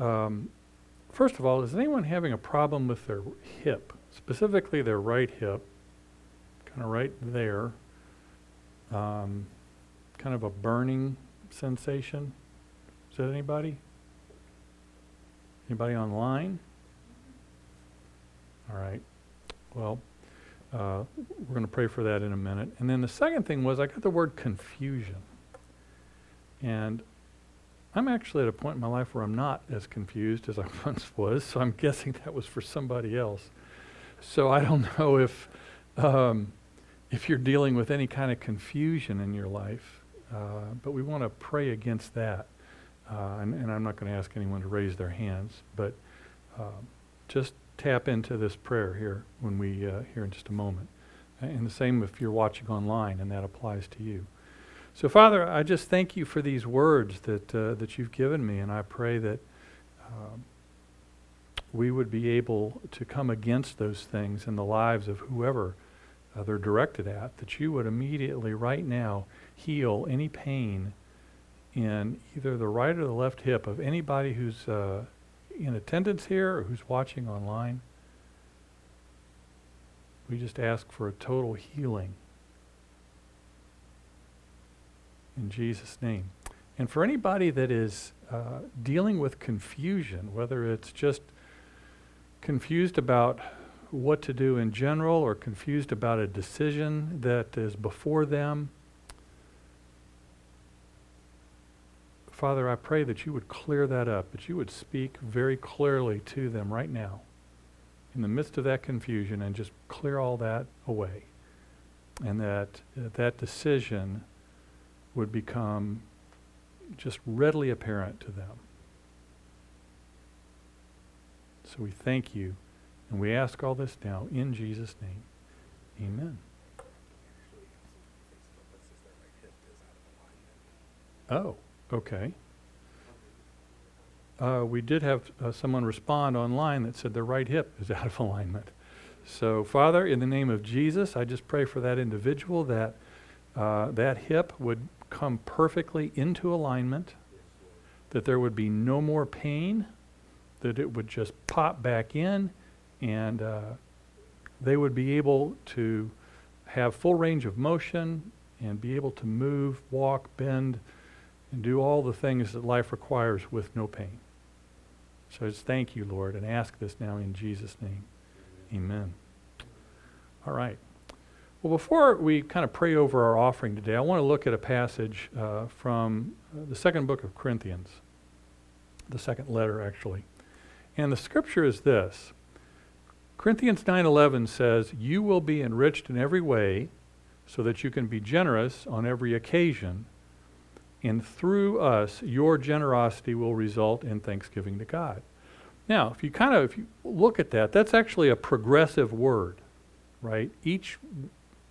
um, first of all, is anyone having a problem with their hip, specifically their right hip, kind of right there? Um, kind of a burning sensation. Is that anybody? Anybody online? All right. Well, uh, we're going to pray for that in a minute. And then the second thing was I got the word confusion. And I'm actually at a point in my life where I'm not as confused as I once was, so I'm guessing that was for somebody else. So I don't know if um, if you're dealing with any kind of confusion in your life, uh, but we want to pray against that. Uh, and, and, I'm not going to ask anyone to raise their hands, but uh, just tap into this prayer here when we uh, here in just a moment. And the same if you're watching online, and that applies to you. So, Father, I just thank you for these words that uh, that you've given me, and I pray that um, we would be able to come against those things in the lives of whoever uh, they're directed at. That you would immediately, right now, heal any pain in either the right or the left hip of anybody who's uh, in attendance here or who's watching online. We just ask for a total healing. In Jesus' name. And for anybody that is uh, dealing with confusion, whether it's just confused about what to do in general or confused about a decision that is before them, Father, I pray that you would clear that up, that you would speak very clearly to them right now in the midst of that confusion and just clear all that away. And that uh, that decision would become just readily apparent to them. So we thank you and we ask all this now in Jesus' name. Amen. Oh. Okay. Uh, we did have uh, someone respond online that said their right hip is out of alignment. So, Father, in the name of Jesus, I just pray for that individual that uh, that hip would come perfectly into alignment, that there would be no more pain, that it would just pop back in, and uh, they would be able to have full range of motion and be able to move, walk, bend and do all the things that life requires with no pain. So just thank you, Lord, and ask this now in Jesus' name. Amen. All right. Well, before we kind of pray over our offering today, I want to look at a passage uh, from uh, the second book of Corinthians, the second letter, actually. And the scripture is this Corinthians 9:11 says, "You will be enriched in every way, so that you can be generous on every occasion, and through us, your generosity will result in thanksgiving to God. Now, if you kind of if you look at that, that's actually a progressive word, right? Each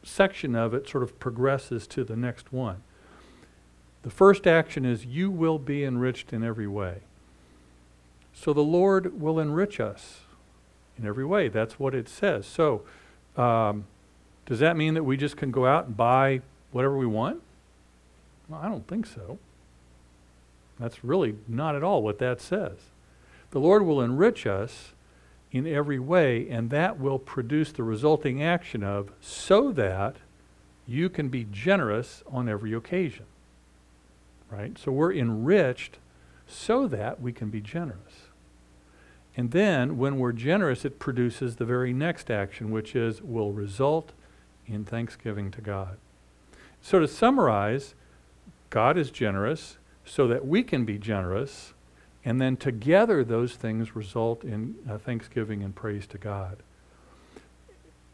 section of it sort of progresses to the next one. The first action is you will be enriched in every way. So the Lord will enrich us in every way. That's what it says. So, um, does that mean that we just can go out and buy whatever we want? Well, I don't think so. That's really not at all what that says. The Lord will enrich us in every way, and that will produce the resulting action of so that you can be generous on every occasion. Right? So we're enriched so that we can be generous. And then when we're generous, it produces the very next action, which is will result in thanksgiving to God. So to summarize, God is generous so that we can be generous, and then together those things result in uh, thanksgiving and praise to God.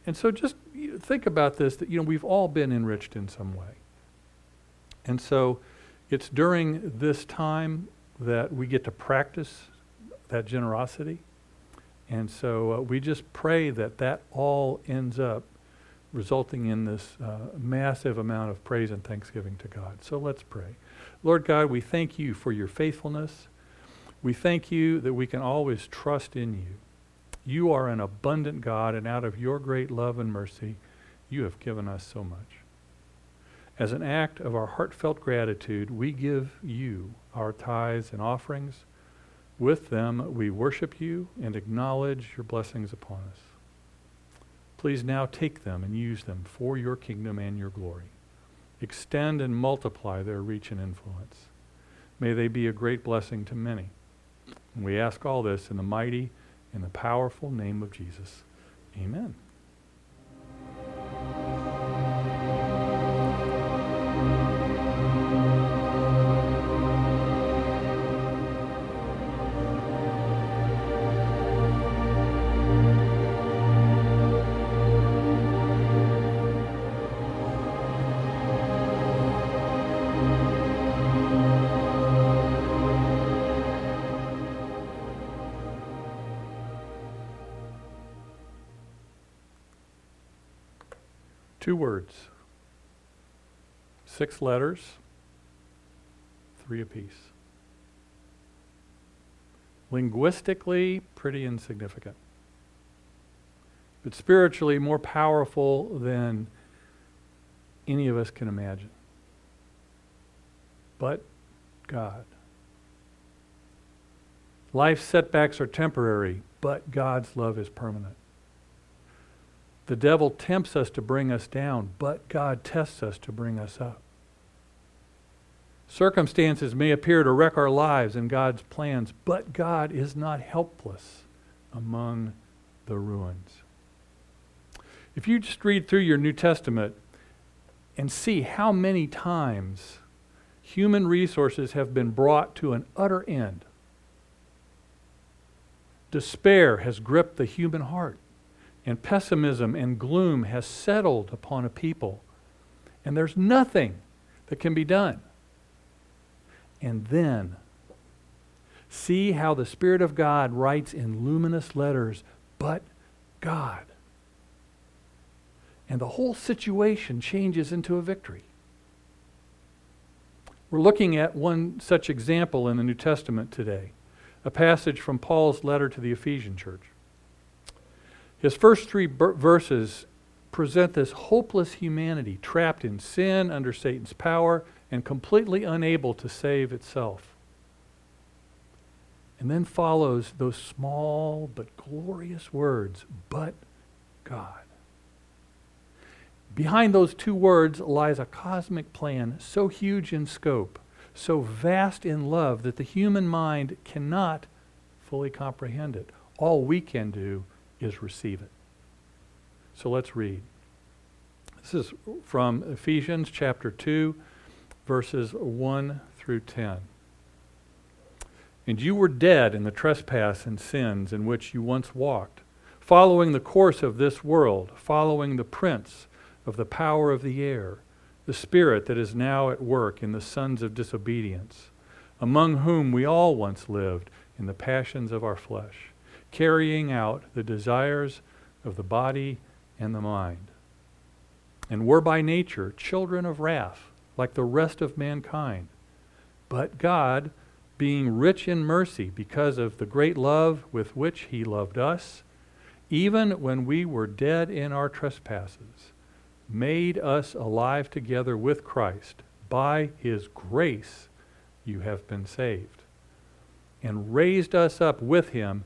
And so just think about this that you know we've all been enriched in some way. And so it's during this time that we get to practice that generosity. And so uh, we just pray that that all ends up resulting in this uh, massive amount of praise and thanksgiving to God. So let's pray. Lord God, we thank you for your faithfulness. We thank you that we can always trust in you. You are an abundant God, and out of your great love and mercy, you have given us so much. As an act of our heartfelt gratitude, we give you our tithes and offerings, With them, we worship you and acknowledge your blessings upon us. Please now take them and use them for your kingdom and your glory. Extend and multiply their reach and influence. May they be a great blessing to many. We ask all this in the mighty and the powerful name of Jesus. Amen. Two words, six letters, three apiece. Linguistically, pretty insignificant. But spiritually, more powerful than any of us can imagine. But God. Life setbacks are temporary, but God's love is permanent. The devil tempts us to bring us down, but God tests us to bring us up. Circumstances may appear to wreck our lives and God's plans, but God is not helpless among the ruins. If you just read through your New Testament and see how many times human resources have been brought to an utter end, despair has gripped the human heart and pessimism and gloom has settled upon a people. And there's nothing that can be done. And then, see how the Spirit of God writes in luminous letters, but God. And the whole situation changes into a victory. We're looking at one such example in the New Testament today, a passage from Paul's letter to the Ephesian church. His first three verses present this hopeless humanity trapped in sin under Satan's power and completely unable to save itself. And then follows those small but glorious words, but God. Behind those two words lies a cosmic plan so huge in scope, so vast in love that the human mind cannot fully comprehend it. All we can do is receive it. So let's read. This is from Ephesians chapter 2, verses 1 through 10. And you were dead in the trespass and sins in which you once walked, following the course of this world, following the prince of the power of the air, the spirit that is now at work in the sons of disobedience, among whom we all once lived in the passions of our flesh carrying out the desires of the body and the mind. And were by nature children of wrath, like the rest of mankind. But God, being rich in mercy because of the great love with which He loved us, even when we were dead in our trespasses, made us alive together with Christ. By His grace you have been saved, and raised us up with Him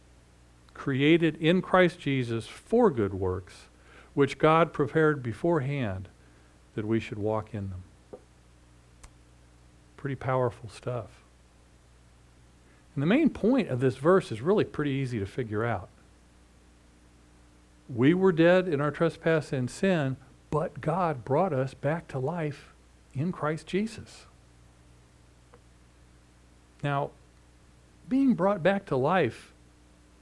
created in Christ Jesus for good works, which God prepared beforehand that we should walk in them. Pretty powerful stuff. And the main point of this verse is really pretty easy to figure out. We were dead in our trespass and sin, but God brought us back to life in Christ Jesus. Now, being brought back to life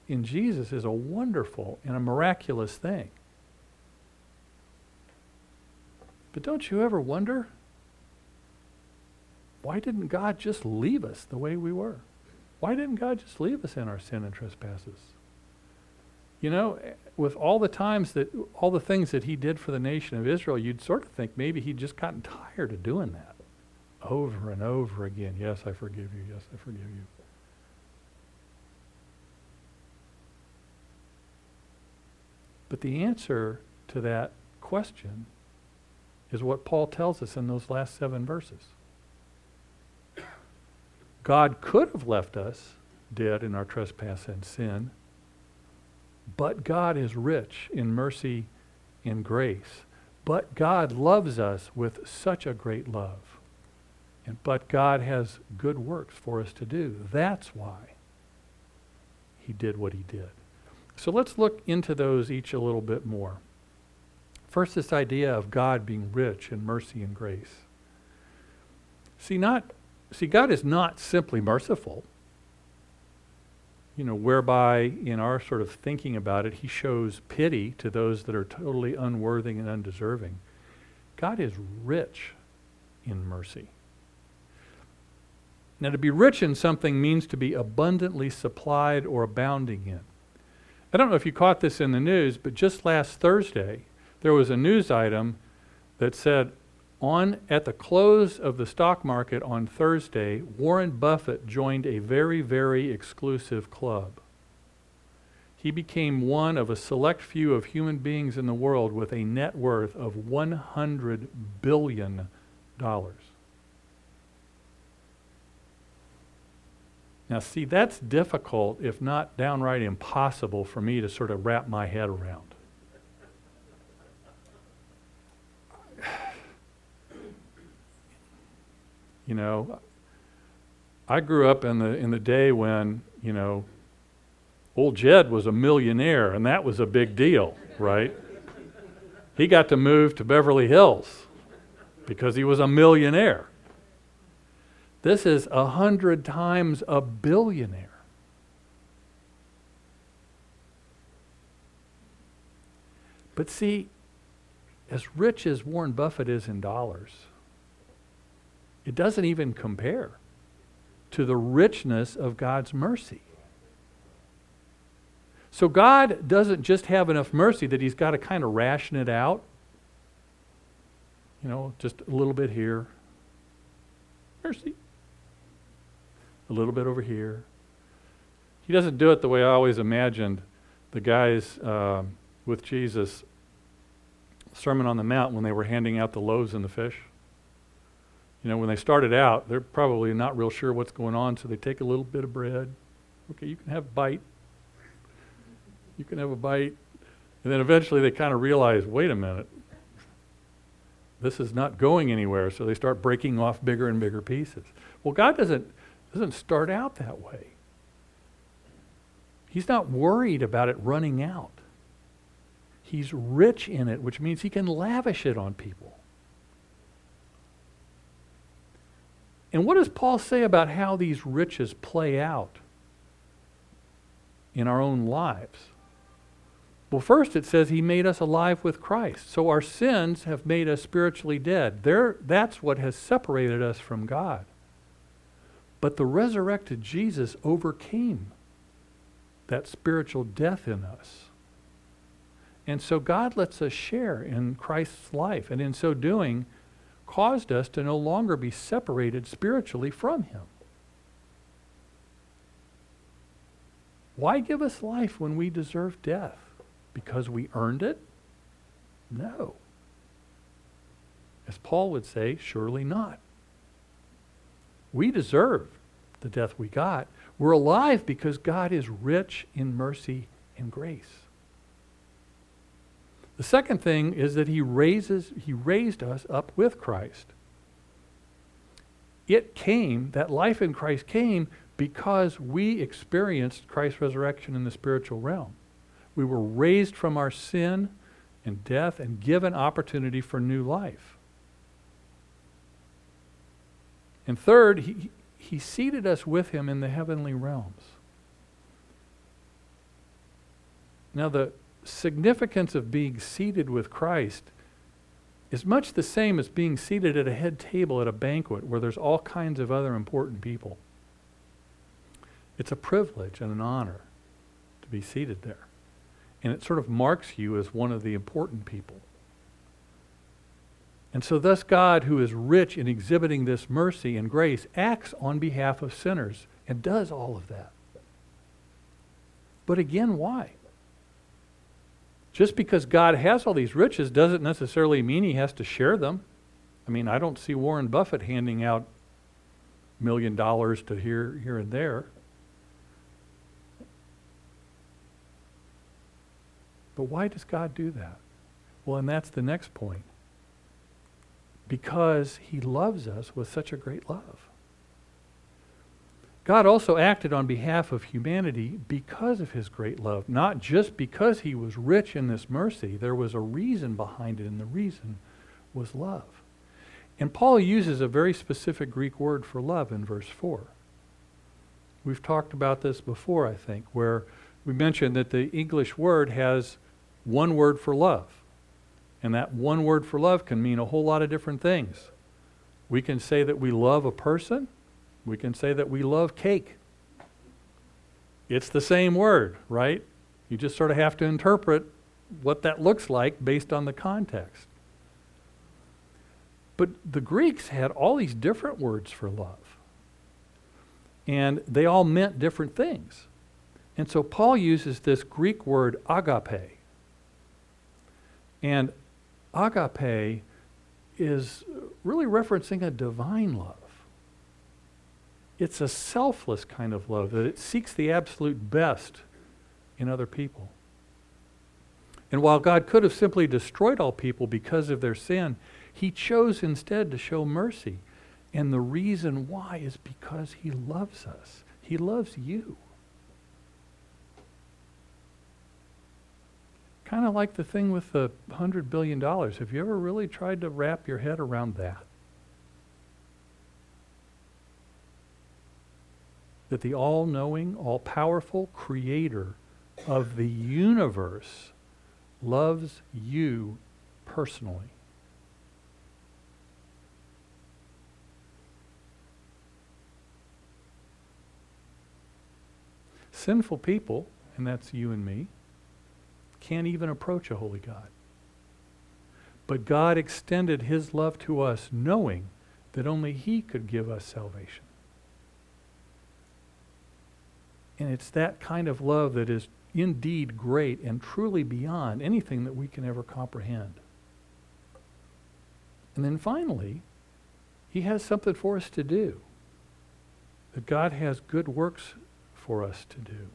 in Jesus is a wonderful and a miraculous thing. But don't you ever wonder why didn't God just leave us the way we were? Why didn't God just leave us in our sin and trespasses? You know, with all the times that, all the things that he did for the nation of Israel, you'd sort of think maybe he'd just gotten tired of doing that over and over again. Yes, I forgive you. Yes, I forgive you. But the answer to that question is what Paul tells us in those last seven verses. God could have left us dead in our trespass and sin, but God is rich in mercy and grace. But God loves us with such a great love. And but God has good works for us to do. That's why he did what he did. So let's look into those each a little bit more. First, this idea of God being rich in mercy and grace. See, not see, God is not simply merciful. You know, whereby in our sort of thinking about it, he shows pity to those that are totally unworthy and undeserving. God is rich in mercy. Now, to be rich in something means to be abundantly supplied or abounding in. I don't know if you caught this in the news, but just last Thursday, there was a news item that said on at the close of the stock market on Thursday, Warren Buffett joined a very, very exclusive club. He became one of a select few of human beings in the world with a net worth of $100 billion. Now, see, that's difficult, if not downright impossible, for me to sort of wrap my head around. You know, I grew up in the in the day when you know, old Jed was a millionaire, and that was a big deal, right? he got to move to Beverly Hills because he was a millionaire. This is a hundred times a billionaire. But see, as rich as Warren Buffett is in dollars, it doesn't even compare to the richness of God's mercy. So God doesn't just have enough mercy that He's got to kind of ration it out. You know, just a little bit here. Mercy a little bit over here. He doesn't do it the way I always imagined the guys um, with Jesus Sermon on the Mount when they were handing out the loaves and the fish. You know, when they started out, they're probably not real sure what's going on, so they take a little bit of bread. Okay, you can have a bite. You can have a bite. And then eventually they kind of realize wait a minute, this is not going anywhere, so they start breaking off bigger and bigger pieces. Well, God doesn't doesn't start out that way. He's not worried about it running out. He's rich in it, which means he can lavish it on people. And what does Paul say about how these riches play out in our own lives? Well, first it says he made us alive with Christ. So our sins have made us spiritually dead. There, that's what has separated us from God. But the resurrected Jesus overcame that spiritual death in us. And so God lets us share in Christ's life, and in so doing, caused us to no longer be separated spiritually from Him. Why give us life when we deserve death? Because we earned it? No. As Paul would say, surely not. We deserve the death we got. We're alive because God is rich in mercy and grace. The second thing is that he raises he raised us up with Christ. It came, that life in Christ came because we experienced Christ's resurrection in the spiritual realm. We were raised from our sin and death and given opportunity for new life. And third, he, he seated us with him in the heavenly realms. Now, the significance of being seated with Christ is much the same as being seated at a head table at a banquet where there's all kinds of other important people. It's a privilege and an honor to be seated there. And it sort of marks you as one of the important people. And so, thus, God, who is rich in exhibiting this mercy and grace, acts on behalf of sinners and does all of that. But again, why? Just because God has all these riches doesn't necessarily mean he has to share them. I mean, I don't see Warren Buffett handing out million dollars to here, here and there. But why does God do that? Well, and that's the next point because he loves us with such a great love. God also acted on behalf of humanity because of his great love, not just because he was rich in this mercy. There was a reason behind it, and the reason was love. And Paul uses a very specific Greek word for love in verse 4. We've talked about this before, I think, where we mentioned that the English word has one word for love. And that one word for love can mean a whole lot of different things. We can say that we love a person, we can say that we love cake. It's the same word, right? You just sort of have to interpret what that looks like based on the context. But the Greeks had all these different words for love. And they all meant different things. And so Paul uses this Greek word agape. And agape is really referencing a divine love. It's a selfless kind of love that it seeks the absolute best in other people. And while God could have simply destroyed all people because of their sin, he chose instead to show mercy. And the reason why is because he loves us. He loves you. Kind of like the thing with the $100 billion. Have you ever really tried to wrap your head around that? That the all knowing, all powerful creator of the universe loves you personally. Sinful people, and that's you and me, can't even approach a holy God. But God extended his love to us knowing that only he could give us salvation. And it's that kind of love that is indeed great and truly beyond anything that we can ever comprehend. And then finally, he has something for us to do. That God has good works for us to do.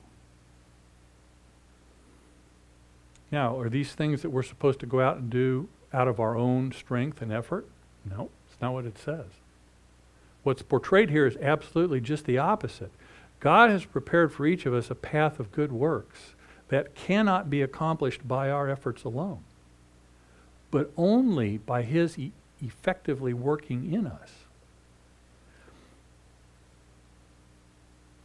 Now, are these things that we're supposed to go out and do out of our own strength and effort? No, it's not what it says. What's portrayed here is absolutely just the opposite. God has prepared for each of us a path of good works that cannot be accomplished by our efforts alone, but only by His e- effectively working in us.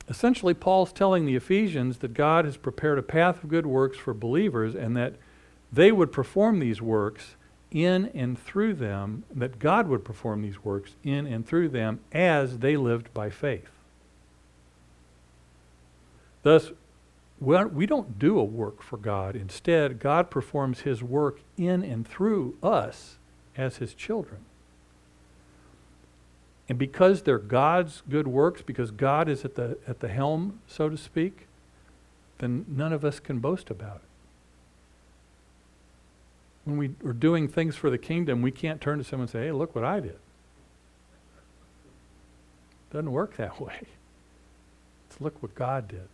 Essentially, Paul's telling the Ephesians that God has prepared a path of good works for believers and that they would perform these works in and through them, that God would perform these works in and through them as they lived by faith. Thus, we don't do a work for God. Instead, God performs his work in and through us as his children. And because they're God's good works, because God is at the, at the helm, so to speak, then none of us can boast about it. When we are doing things for the kingdom, we can't turn to someone and say, hey, look what I did. It doesn't work that way. It's look what God did.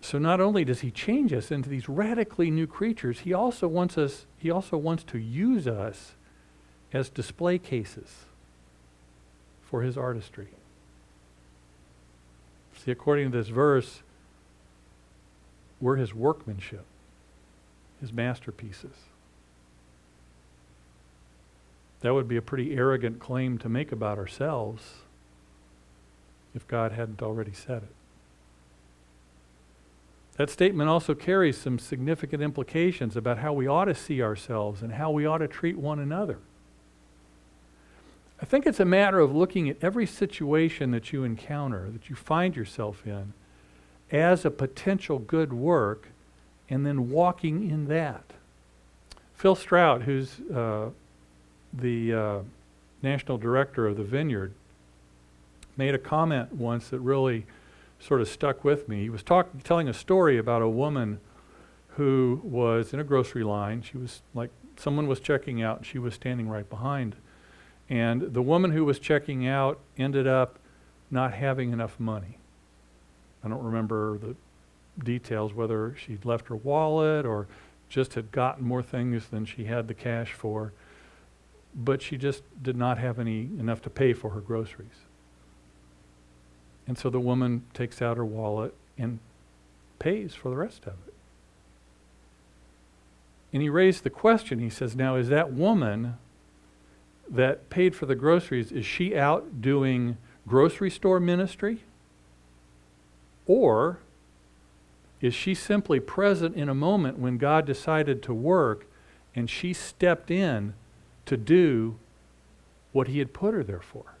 So not only does he change us into these radically new creatures, he also wants us he also wants to use us as display cases for his artistry. See, according to this verse, we're his workmanship, his masterpieces. That would be a pretty arrogant claim to make about ourselves if God hadn't already said it. That statement also carries some significant implications about how we ought to see ourselves and how we ought to treat one another. I think it's a matter of looking at every situation that you encounter, that you find yourself in, as a potential good work, and then walking in that. Phil Strout, who's uh, the uh, national director of the Vineyard, made a comment once that really sort of stuck with me. He was talk, telling a story about a woman who was in a grocery line. She was like, someone was checking out, and she was standing right behind. And the woman who was checking out ended up not having enough money. I don't remember the details, whether she'd left her wallet or just had gotten more things than she had the cash for, but she just did not have any enough to pay for her groceries. And so the woman takes out her wallet and pays for the rest of it. And he raised the question, he says, now is that woman that paid for the groceries, is she out doing grocery store ministry? Or is she simply present in a moment when God decided to work and she stepped in to do what he had put her there for?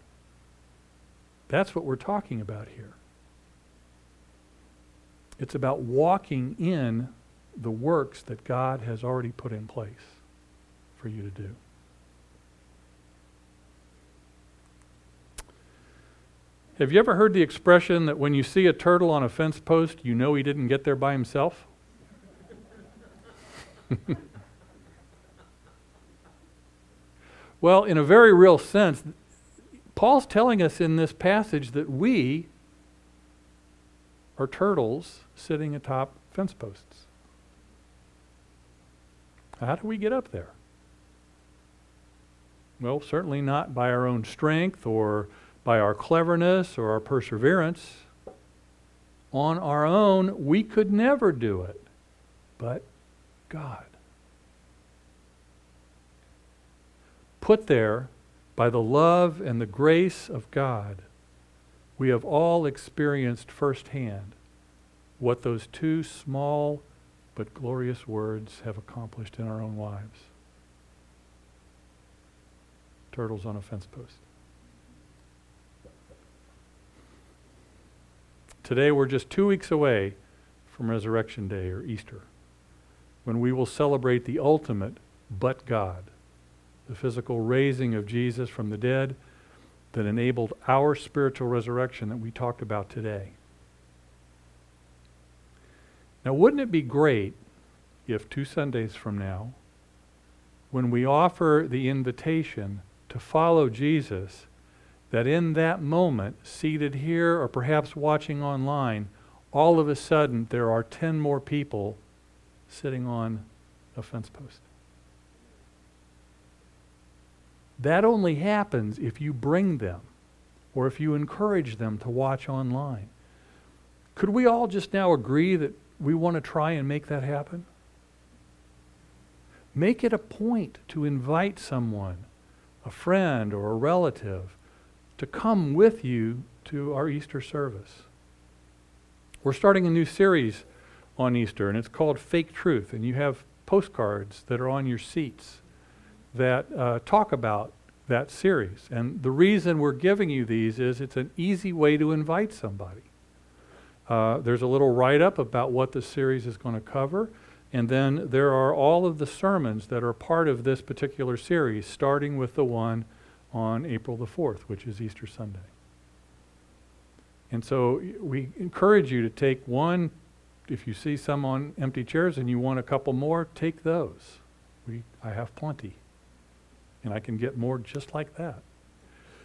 That's what we're talking about here. It's about walking in the works that God has already put in place for you to do. Have you ever heard the expression that when you see a turtle on a fence post, you know he didn't get there by himself? well, in a very real sense, Paul's telling us in this passage that we are turtles sitting atop fence posts. How do we get up there? Well, certainly not by our own strength or by our cleverness or our perseverance. On our own, we could never do it, but God. Put there by the love and the grace of God, we have all experienced firsthand what those two small but glorious words have accomplished in our own lives. Turtles on a fence post. Today, we're just two weeks away from Resurrection Day or Easter, when we will celebrate the ultimate but God, the physical raising of Jesus from the dead that enabled our spiritual resurrection that we talked about today. Now, wouldn't it be great if two Sundays from now, when we offer the invitation to follow Jesus, that in that moment, seated here or perhaps watching online, all of a sudden there are 10 more people sitting on a fence post. That only happens if you bring them or if you encourage them to watch online. Could we all just now agree that we want to try and make that happen? Make it a point to invite someone, a friend or a relative, to come with you to our Easter service. We're starting a new series on Easter, and it's called Fake Truth. And you have postcards that are on your seats that uh, talk about that series. And the reason we're giving you these is it's an easy way to invite somebody. Uh, there's a little write up about what the series is going to cover. And then there are all of the sermons that are part of this particular series, starting with the one on April the 4th, which is Easter Sunday. And so we encourage you to take one, if you see some on empty chairs and you want a couple more, take those. We, I have plenty. And I can get more just like that.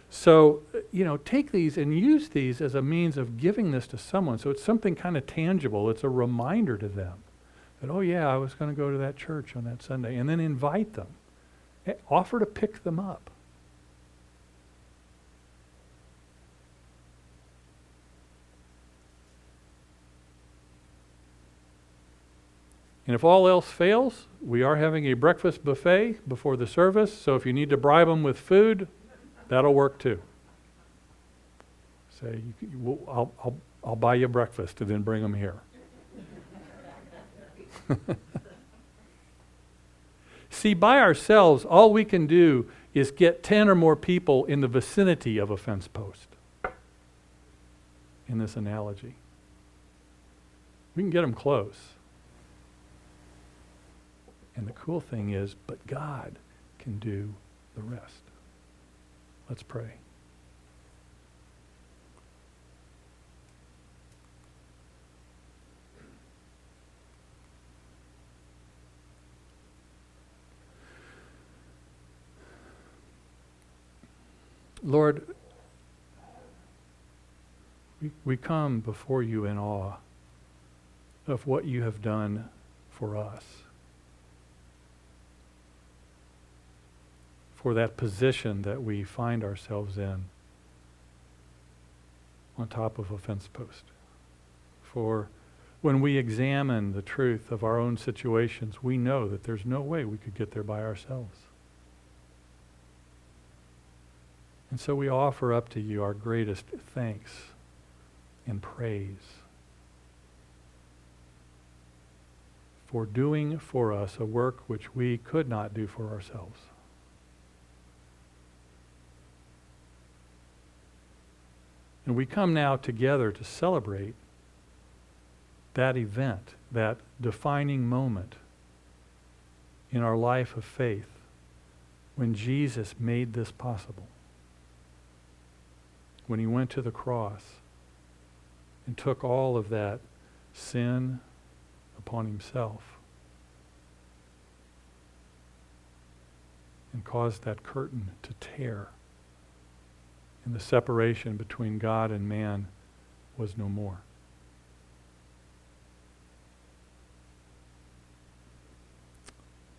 So, you know, take these and use these as a means of giving this to someone. So it's something kind of tangible. It's a reminder to them that, oh, yeah, I was going to go to that church on that Sunday. And then invite them. Eh, offer to pick them up. And if all else fails, we are having a breakfast buffet before the service. So if you need to bribe them with food, that'll work too. Say, well, I'll, I'll, I'll buy you breakfast and then bring them here. See, by ourselves, all we can do is get 10 or more people in the vicinity of a fence post in this analogy. We can get them close. And the cool thing is, but God can do the rest. Let's pray. Lord, we, we come before you in awe of what you have done for us. For that position that we find ourselves in on top of a fence post. For when we examine the truth of our own situations, we know that there's no way we could get there by ourselves. And so we offer up to you our greatest thanks and praise for doing for us a work which we could not do for ourselves. And we come now together to celebrate that event, that defining moment in our life of faith when Jesus made this possible when he went to the cross and took all of that sin upon himself and caused that curtain to tear. And the separation between God and man was no more.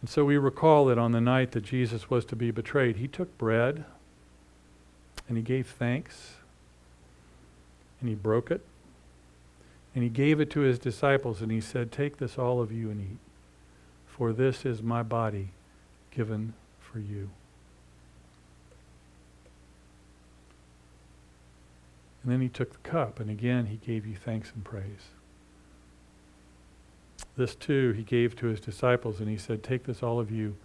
And so we recall that on the night that Jesus was to be betrayed, he took bread and he gave thanks and he broke it and he gave it to his disciples and he said, Take this, all of you, and eat, for this is my body given for you. And then he took the cup, and again he gave you thanks and praise. This too he gave to his disciples, and he said, Take this, all of you,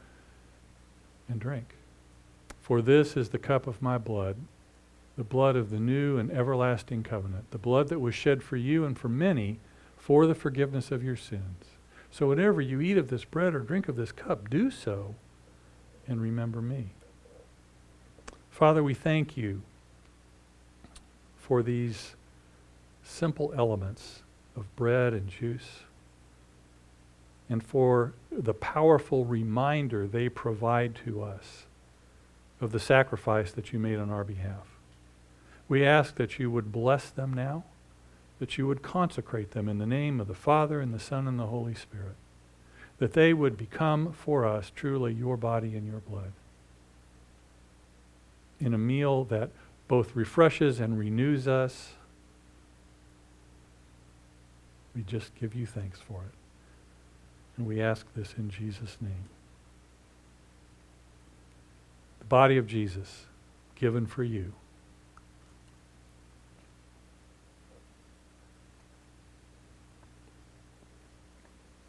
and drink. For this is the cup of my blood, the blood of the new and everlasting covenant, the blood that was shed for you and for many for the forgiveness of your sins. So, whenever you eat of this bread or drink of this cup, do so and remember me. Father, we thank you for these simple elements of bread and juice and for the powerful reminder they provide to us of the sacrifice that you made on our behalf. We ask that you would bless them now, that you would consecrate them in the name of the Father and the Son and the Holy Spirit, that they would become for us truly your body and your blood. In a meal that both refreshes and renews us, we just give you thanks for it. And we ask this in Jesus' name. The body of Jesus given for you.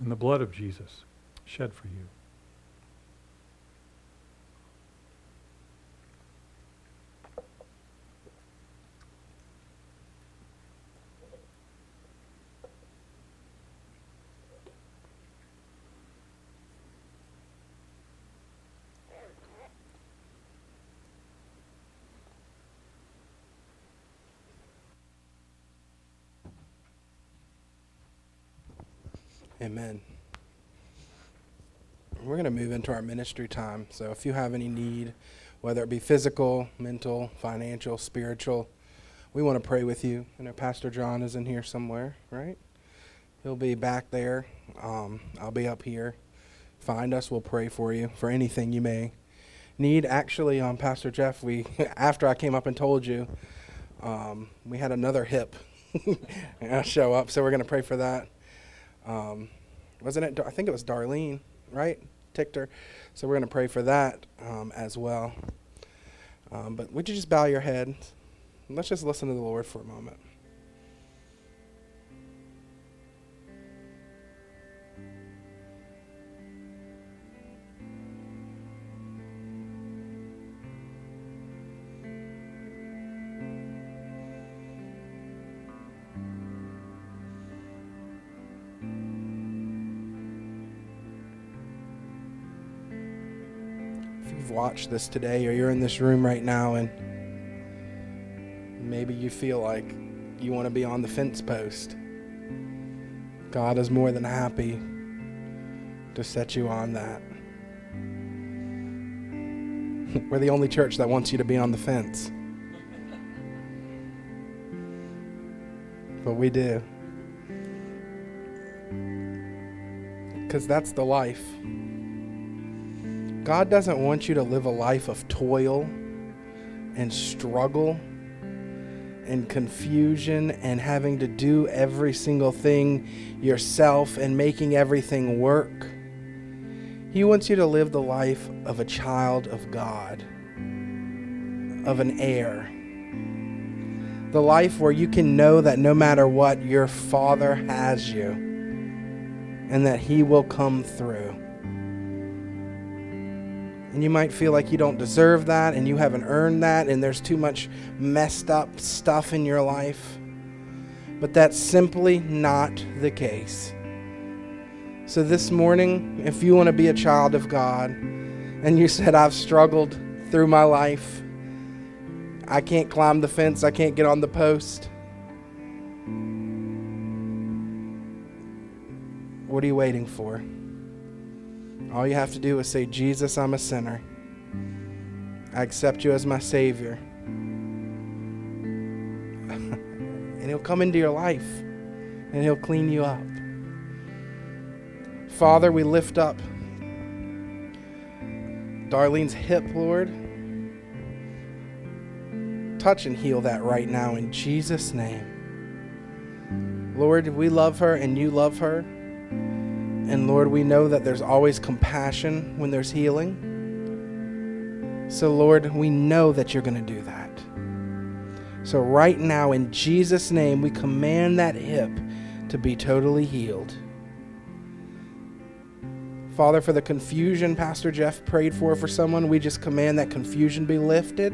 and the blood of Jesus shed for you. Amen. We're going to move into our ministry time. So if you have any need, whether it be physical, mental, financial, spiritual, we want to pray with you. I know Pastor John is in here somewhere, right? He'll be back there. Um, I'll be up here. Find us. We'll pray for you for anything you may need. Actually, um, Pastor Jeff, we after I came up and told you, um, we had another hip show up, so we're going to pray for that. Um, wasn't it? I think it was Darlene, right? Tichter. So we're going to pray for that um, as well. Um, but would you just bow your head? Let's just listen to the Lord for a moment. Watched this today or you're in this room right now and maybe you feel like you want to be on the fence post. God is more than happy to set you on that. We're the only church that wants you to be on the fence. But we do. Because that's the life. God doesn't want you to live a life of toil and struggle and confusion and having to do every single thing yourself and making everything work. He wants you to live the life of a child of God, of an heir. The life where you can know that no matter what, your Father has you and that He will come through. And you might feel like you don't deserve that and you haven't earned that and there's too much messed up stuff in your life. But that's simply not the case. So this morning, if you want to be a child of God and you said, I've struggled through my life, I can't climb the fence, I can't get on the post. What are you waiting for? All you have to do is say, Jesus, I'm a sinner. I accept you as my Savior. and He'll come into your life and He'll clean you up. Father, we lift up Darlene's hip, Lord. Touch and heal that right now in Jesus' name. Lord, we love her and you love her. And Lord, we know that there's always compassion when there's healing. So, Lord, we know that you're going to do that. So, right now, in Jesus' name, we command that hip to be totally healed. Father, for the confusion Pastor Jeff prayed for for someone, we just command that confusion be lifted.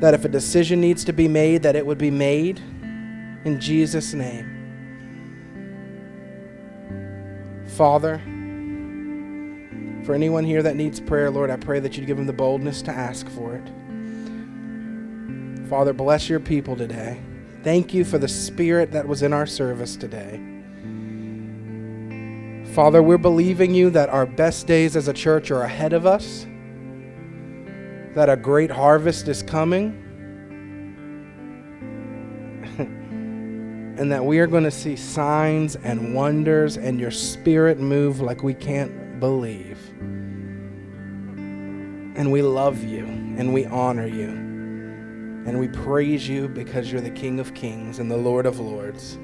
That if a decision needs to be made, that it would be made in Jesus' name. Father, for anyone here that needs prayer, Lord, I pray that you'd give them the boldness to ask for it. Father, bless your people today. Thank you for the spirit that was in our service today. Father, we're believing you that our best days as a church are ahead of us, that a great harvest is coming, and that we are going to see signs and wonders and your spirit move like we can't believe. And we love you and we honor you. And we praise you because you're the King of Kings and the Lord of Lords.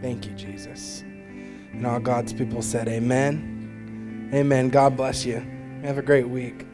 Thank you, Jesus. And all God's people said, Amen. Amen. God bless you. Have a great week.